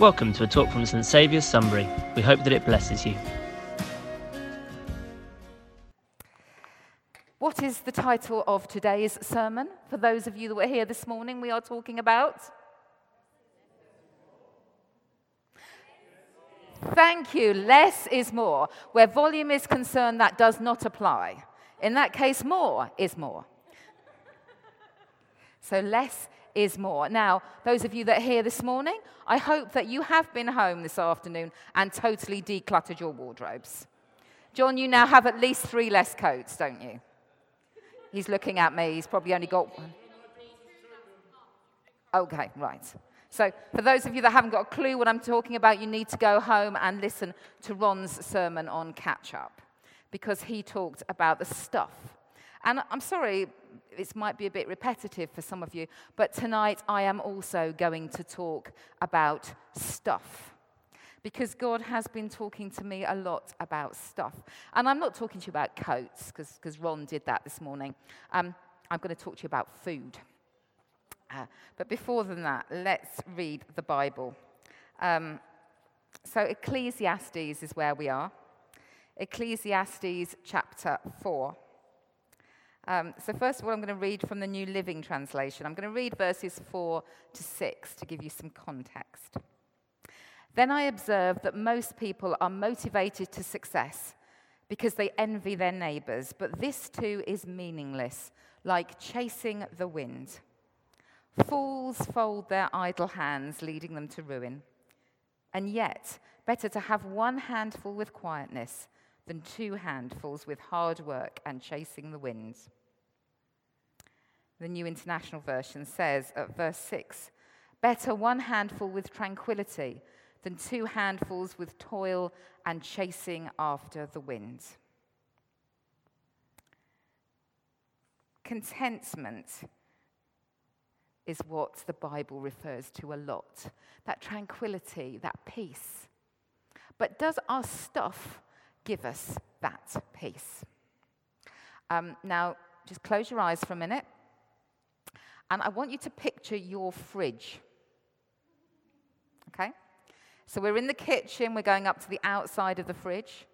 Welcome to a talk from St Saviour's Sunbury. We hope that it blesses you. What is the title of today's sermon? For those of you that were here this morning, we are talking about. Thank you. Less is more. Where volume is concerned, that does not apply. In that case, more is more. So less is more. Now, those of you that are here this morning, I hope that you have been home this afternoon and totally decluttered your wardrobes. John, you now have at least three less coats, don't you? He's looking at me. He's probably only got one. Okay, right. So, for those of you that haven't got a clue what I'm talking about, you need to go home and listen to Ron's sermon on catch up because he talked about the stuff. And I'm sorry, this might be a bit repetitive for some of you, but tonight I am also going to talk about stuff. Because God has been talking to me a lot about stuff. And I'm not talking to you about coats, because Ron did that this morning. Um, I'm going to talk to you about food. Uh, but before than that, let's read the Bible. Um, so, Ecclesiastes is where we are. Ecclesiastes chapter 4. Um, so, first of all, I'm going to read from the New Living Translation. I'm going to read verses 4 to 6 to give you some context. Then I observed that most people are motivated to success because they envy their neighbors, but this too is meaningless, like chasing the wind. Fools fold their idle hands, leading them to ruin. And yet, better to have one handful with quietness than two handfuls with hard work and chasing the winds. The New International Version says at verse 6 Better one handful with tranquility than two handfuls with toil and chasing after the wind. Contentment is what the Bible refers to a lot that tranquility, that peace. But does our stuff give us that peace. Um, now, just close your eyes for a minute. And I want you to picture your fridge. Okay? So we're in the kitchen, we're going up to the outside of the fridge.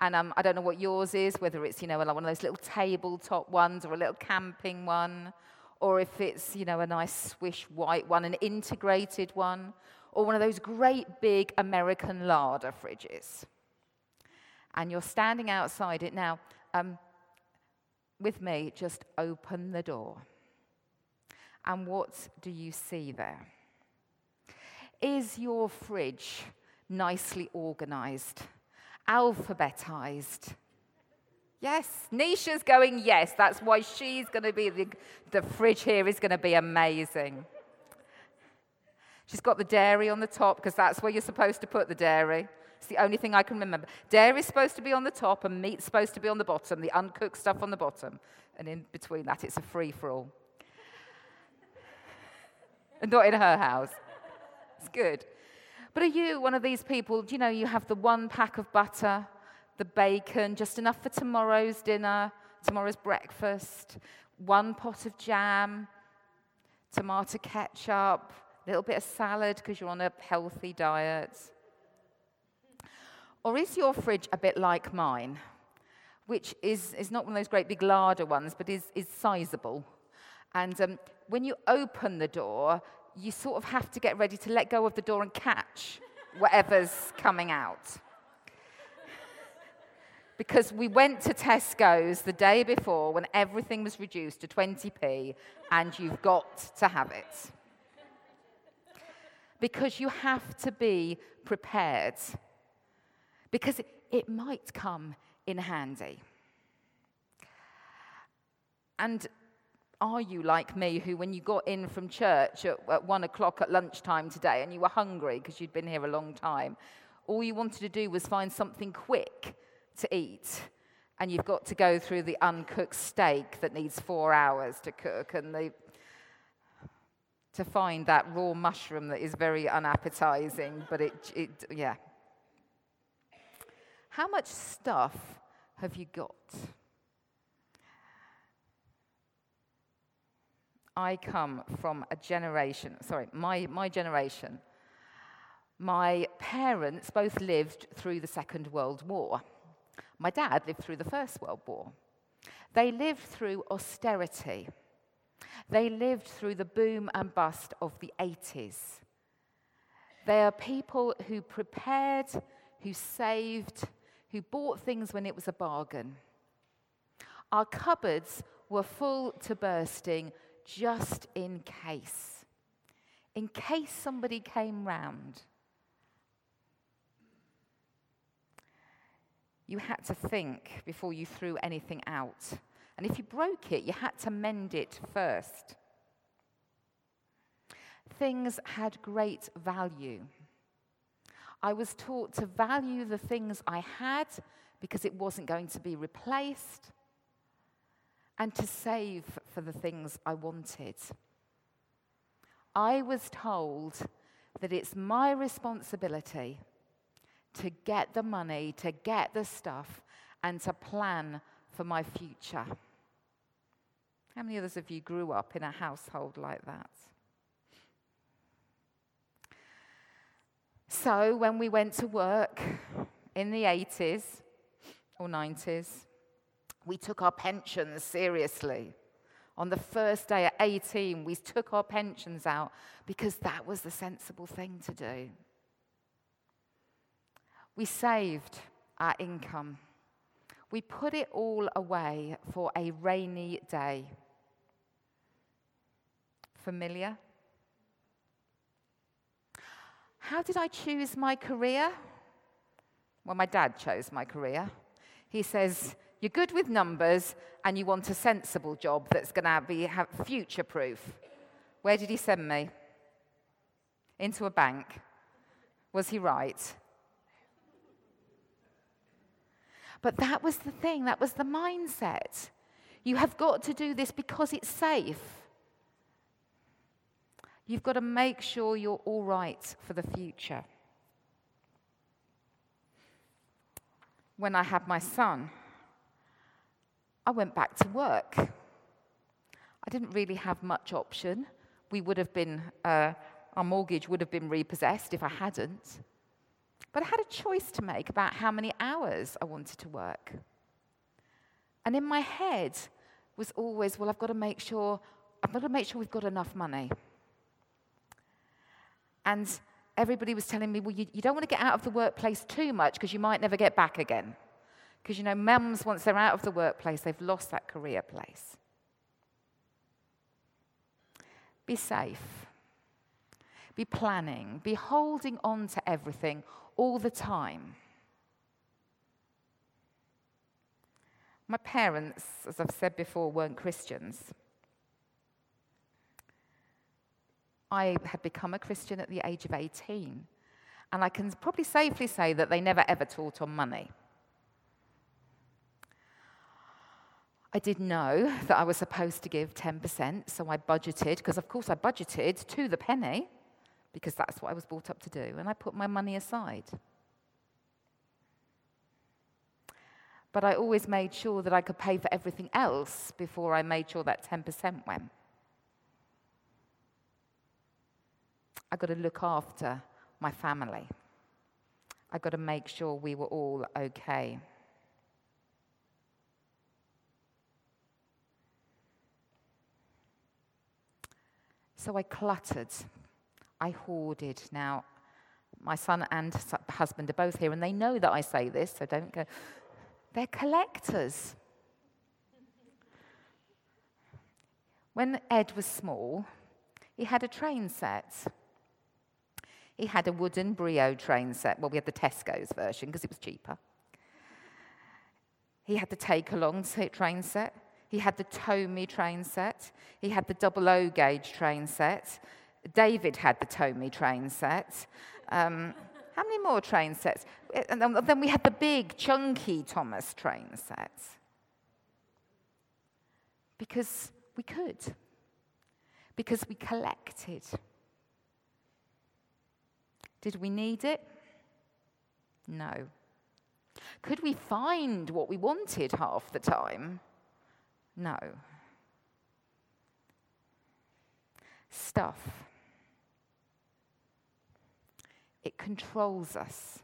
And um, I don't know what yours is, whether it's, you know, one of those little tabletop ones or a little camping one, or if it's, you know, a nice swish white one, an integrated one, or one of those great big American larder fridges and you're standing outside it now, um, with me, just open the door. And what do you see there? Is your fridge nicely organized, alphabetized? Yes, Nisha's going, yes. That's why she's going to be, the, the fridge here is going to be amazing. She's got the dairy on the top because that's where you're supposed to put the dairy. It's the only thing I can remember. Dairy's supposed to be on the top and meat's supposed to be on the bottom, the uncooked stuff on the bottom. And in between that, it's a free for all. and not in her house. It's good. But are you one of these people, do you know, you have the one pack of butter, the bacon, just enough for tomorrow's dinner, tomorrow's breakfast, one pot of jam, tomato ketchup, a little bit of salad because you're on a healthy diet. Or is your fridge a bit like mine, which is, is not one of those great big larder ones, but is, is sizable? And um, when you open the door, you sort of have to get ready to let go of the door and catch whatever's coming out. Because we went to Tesco's the day before when everything was reduced to 20p, and you've got to have it. Because you have to be prepared because it might come in handy. And are you like me, who, when you got in from church at, at one o'clock at lunchtime today and you were hungry because you'd been here a long time, all you wanted to do was find something quick to eat? And you've got to go through the uncooked steak that needs four hours to cook and the, to find that raw mushroom that is very unappetizing, but it, it yeah, how much stuff have you got? I come from a generation, sorry, my, my generation, My parents both lived through the Second World War. My dad lived through the First World War. They lived through austerity. They lived through the boom and bust of the 80s. They are people who prepared, who saved, who bought things when it was a bargain. Our cupboards were full to bursting just in case. In case somebody came round. You had to think before you threw anything out. And if you broke it, you had to mend it first. Things had great value. I was taught to value the things I had because it wasn't going to be replaced, and to save for the things I wanted. I was told that it's my responsibility to get the money, to get the stuff, and to plan for my future. How many others of you grew up in a household like that? So, when we went to work in the 80s or 90s, we took our pensions seriously. On the first day at 18, we took our pensions out because that was the sensible thing to do. We saved our income. We put it all away for a rainy day. Familiar? How did I choose my career? Well, my dad chose my career. He says, You're good with numbers and you want a sensible job that's going to be future proof. Where did he send me? Into a bank. Was he right? But that was the thing, that was the mindset. You have got to do this because it's safe. You've got to make sure you're all right for the future. When I had my son, I went back to work. I didn't really have much option. We would have been, uh, our mortgage would have been repossessed if I hadn't. But I had a choice to make about how many hours I wanted to work. And in my head was always, well, I've got to make sure, I've got to make sure we've got enough money. And everybody was telling me, well, you, you don't want to get out of the workplace too much because you might never get back again. Because, you know, mums, once they're out of the workplace, they've lost that career place. Be safe. Be planning. Be holding on to everything all the time. My parents, as I've said before, weren't Christians. I had become a Christian at the age of 18. And I can probably safely say that they never ever taught on money. I did know that I was supposed to give 10%, so I budgeted, because of course I budgeted to the penny because that's what I was brought up to do, and I put my money aside. But I always made sure that I could pay for everything else before I made sure that 10% went. I got to look after my family. I got to make sure we were all okay. So I cluttered I hoarded. Now, my son and husband are both here, and they know that I say this, so don't go. They're collectors. When Ed was small, he had a train set. He had a wooden Brio train set. Well, we had the Tesco's version because it was cheaper. He had the take along train set. He had the Tomy train set. He had the double O gauge train set. David had the Tomy train set. Um, how many more train sets? And then we had the big, chunky Thomas train sets. Because we could. Because we collected. Did we need it? No. Could we find what we wanted half the time? No. Stuff it controls us.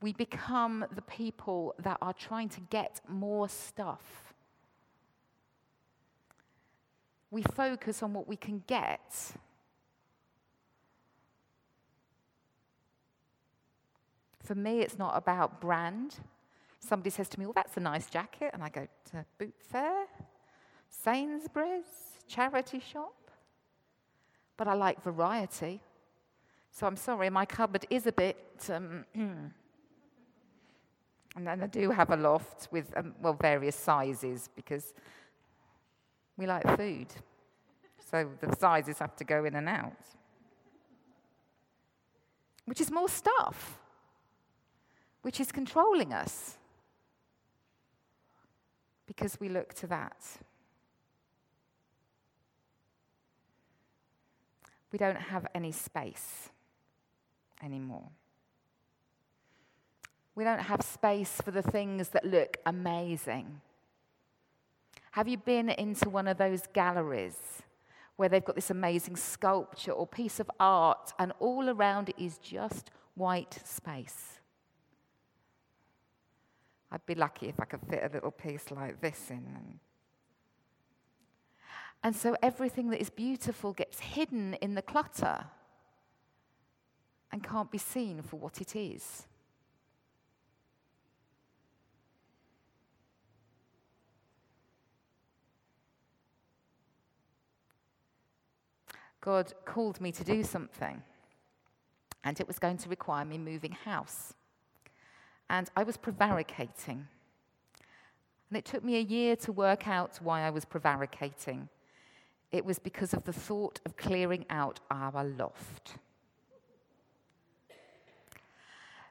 We become the people that are trying to get more stuff. We focus on what we can get. For me, it's not about brand. Somebody says to me, Well, that's a nice jacket. And I go to Boot Fair, Sainsbury's, charity shop. But I like variety. So I'm sorry, my cupboard is a bit. Um, and then I do have a loft with, um, well, various sizes because we like food. So the sizes have to go in and out. Which is more stuff, which is controlling us because we look to that. We don't have any space anymore. We don't have space for the things that look amazing. Have you been into one of those galleries where they've got this amazing sculpture or piece of art and all around it is just white space? I'd be lucky if I could fit a little piece like this in. And so everything that is beautiful gets hidden in the clutter and can't be seen for what it is. God called me to do something, and it was going to require me moving house. And I was prevaricating. And it took me a year to work out why I was prevaricating. It was because of the thought of clearing out our loft.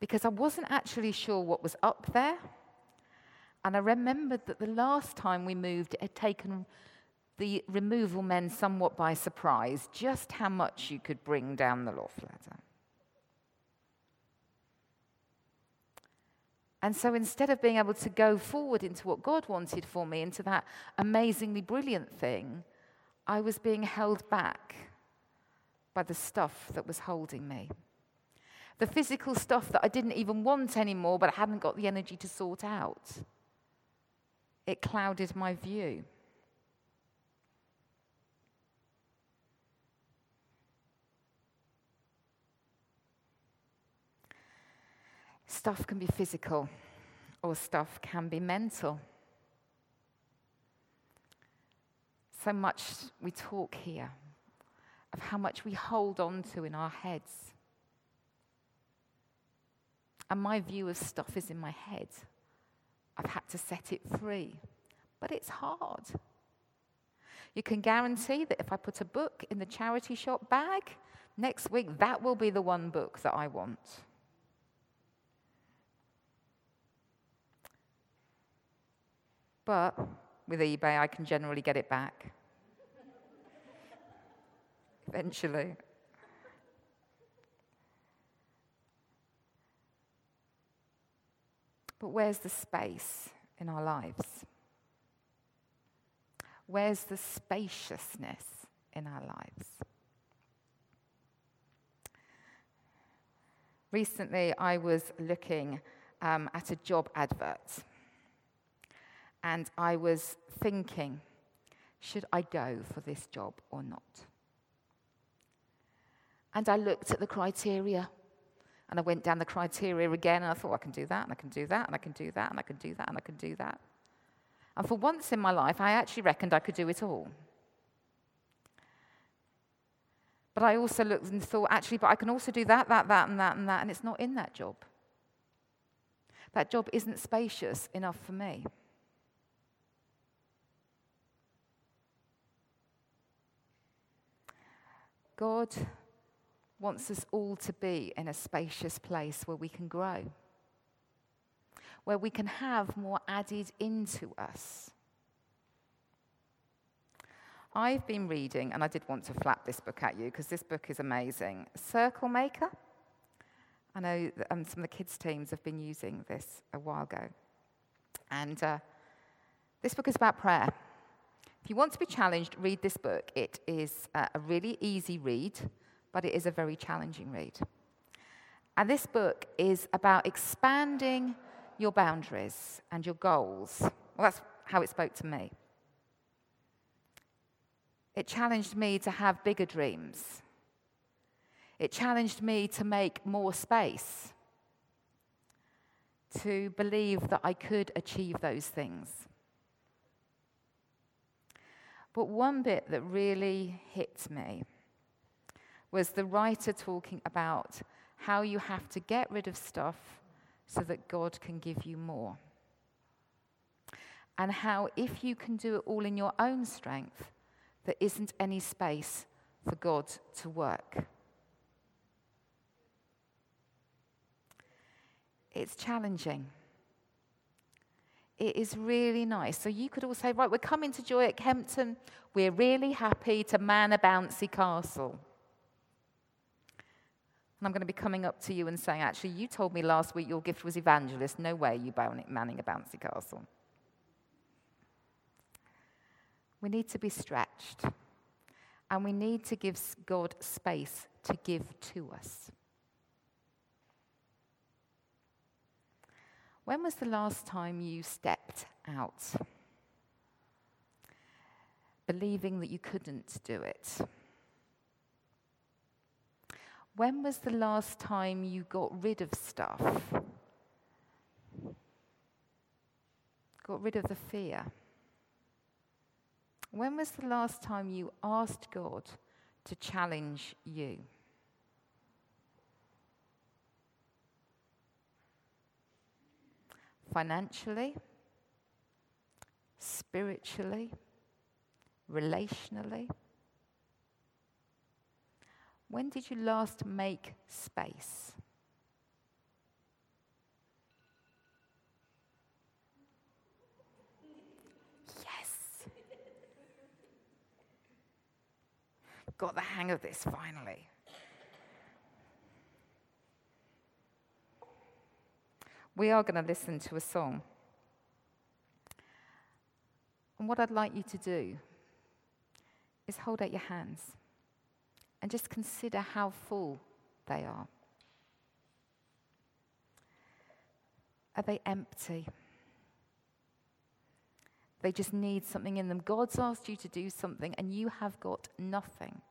Because I wasn't actually sure what was up there. And I remembered that the last time we moved, it had taken the removal men somewhat by surprise just how much you could bring down the loft ladder. And so instead of being able to go forward into what God wanted for me, into that amazingly brilliant thing, I was being held back by the stuff that was holding me. The physical stuff that I didn't even want anymore, but I hadn't got the energy to sort out. It clouded my view. Stuff can be physical, or stuff can be mental. So much we talk here of how much we hold on to in our heads. And my view of stuff is in my head. I've had to set it free, but it's hard. You can guarantee that if I put a book in the charity shop bag, next week that will be the one book that I want. But with eBay, I can generally get it back. Eventually. But where's the space in our lives? Where's the spaciousness in our lives? Recently, I was looking um, at a job advert and I was thinking, should I go for this job or not? And I looked at the criteria and I went down the criteria again and I thought, I can do that and I can do that and I can do that and I can do that and I can do that. And for once in my life, I actually reckoned I could do it all. But I also looked and thought, actually, but I can also do that, that, that, and that, and that, and it's not in that job. That job isn't spacious enough for me. God wants us all to be in a spacious place where we can grow, where we can have more added into us. I've been reading, and I did want to flap this book at you because this book is amazing Circle Maker. I know um, some of the kids' teams have been using this a while ago. And uh, this book is about prayer. If you want to be challenged, read this book. It is uh, a really easy read, but it is a very challenging read. And this book is about expanding your boundaries and your goals. Well, that's how it spoke to me. It challenged me to have bigger dreams. It challenged me to make more space, to believe that I could achieve those things. But one bit that really hit me was the writer talking about how you have to get rid of stuff so that God can give you more. And how, if you can do it all in your own strength, there isn't any space for God to work. It's challenging. It is really nice. So you could all say, right, we're coming to Joy at Kempton. We're really happy to man a bouncy castle. And I'm going to be coming up to you and saying, actually, you told me last week your gift was evangelist. No way you manning a bouncy castle. We need to be stretched. And we need to give God space to give to us. When was the last time you stepped out? Believing that you couldn't do it? When was the last time you got rid of stuff? Got rid of the fear? When was the last time you asked God to challenge you? Financially, spiritually, relationally? When did you last make space? Yes. Got the hang of this finally. We are going to listen to a song. And what I'd like you to do is hold out your hands and just consider how full they are. Are they empty? They just need something in them. God's asked you to do something and you have got nothing.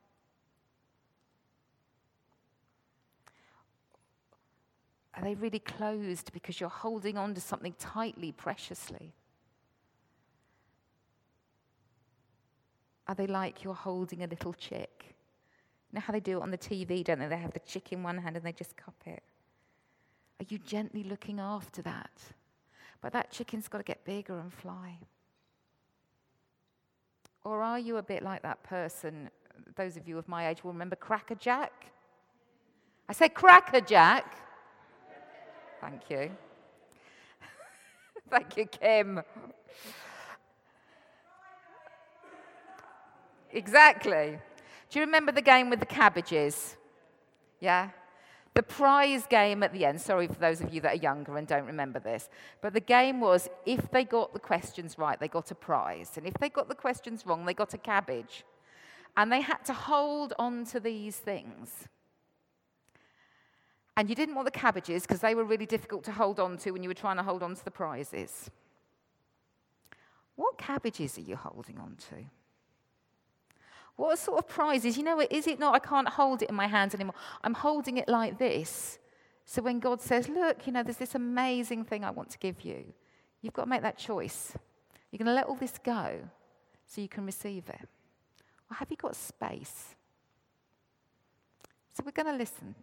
Are they really closed because you're holding on to something tightly, preciously? Are they like you're holding a little chick? You know how they do it on the TV, don't they? They have the chick in one hand and they just cup it. Are you gently looking after that? But that chicken's got to get bigger and fly. Or are you a bit like that person? Those of you of my age will remember Crackerjack. I said Crackerjack. Thank you. Thank you, Kim. Exactly. Do you remember the game with the cabbages? Yeah? The prize game at the end, sorry for those of you that are younger and don't remember this, but the game was if they got the questions right, they got a prize. And if they got the questions wrong, they got a cabbage. And they had to hold on to these things. And you didn't want the cabbages because they were really difficult to hold on to when you were trying to hold on to the prizes. What cabbages are you holding on to? What sort of prizes? You know, is it not? I can't hold it in my hands anymore. I'm holding it like this. So when God says, Look, you know, there's this amazing thing I want to give you, you've got to make that choice. You're going to let all this go so you can receive it. Or have you got space? So we're going to listen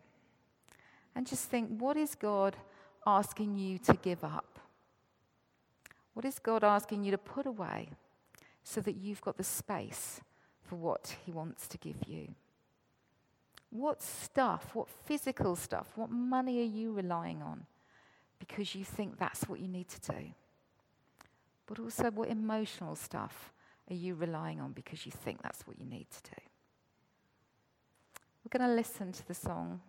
and just think what is God asking you to give up? What is God asking you to put away so that you've got the space for what He wants to give you? What stuff, what physical stuff, what money are you relying on because you think that's what you need to do? But also, what emotional stuff are you relying on because you think that's what you need to do? We're going to listen to the song.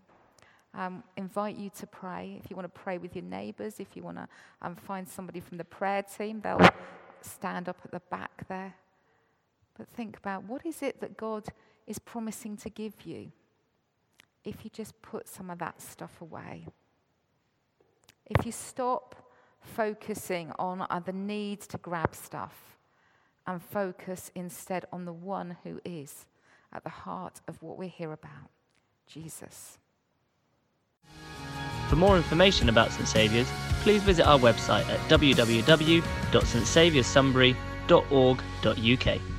Um, invite you to pray. If you want to pray with your neighbors, if you want to um, find somebody from the prayer team, they'll stand up at the back there. But think about what is it that God is promising to give you? if you just put some of that stuff away. If you stop focusing on the need to grab stuff and focus instead on the one who is at the heart of what we're here about Jesus. For more information about St Saviour's, please visit our website at www.stsavioursunbury.org.uk.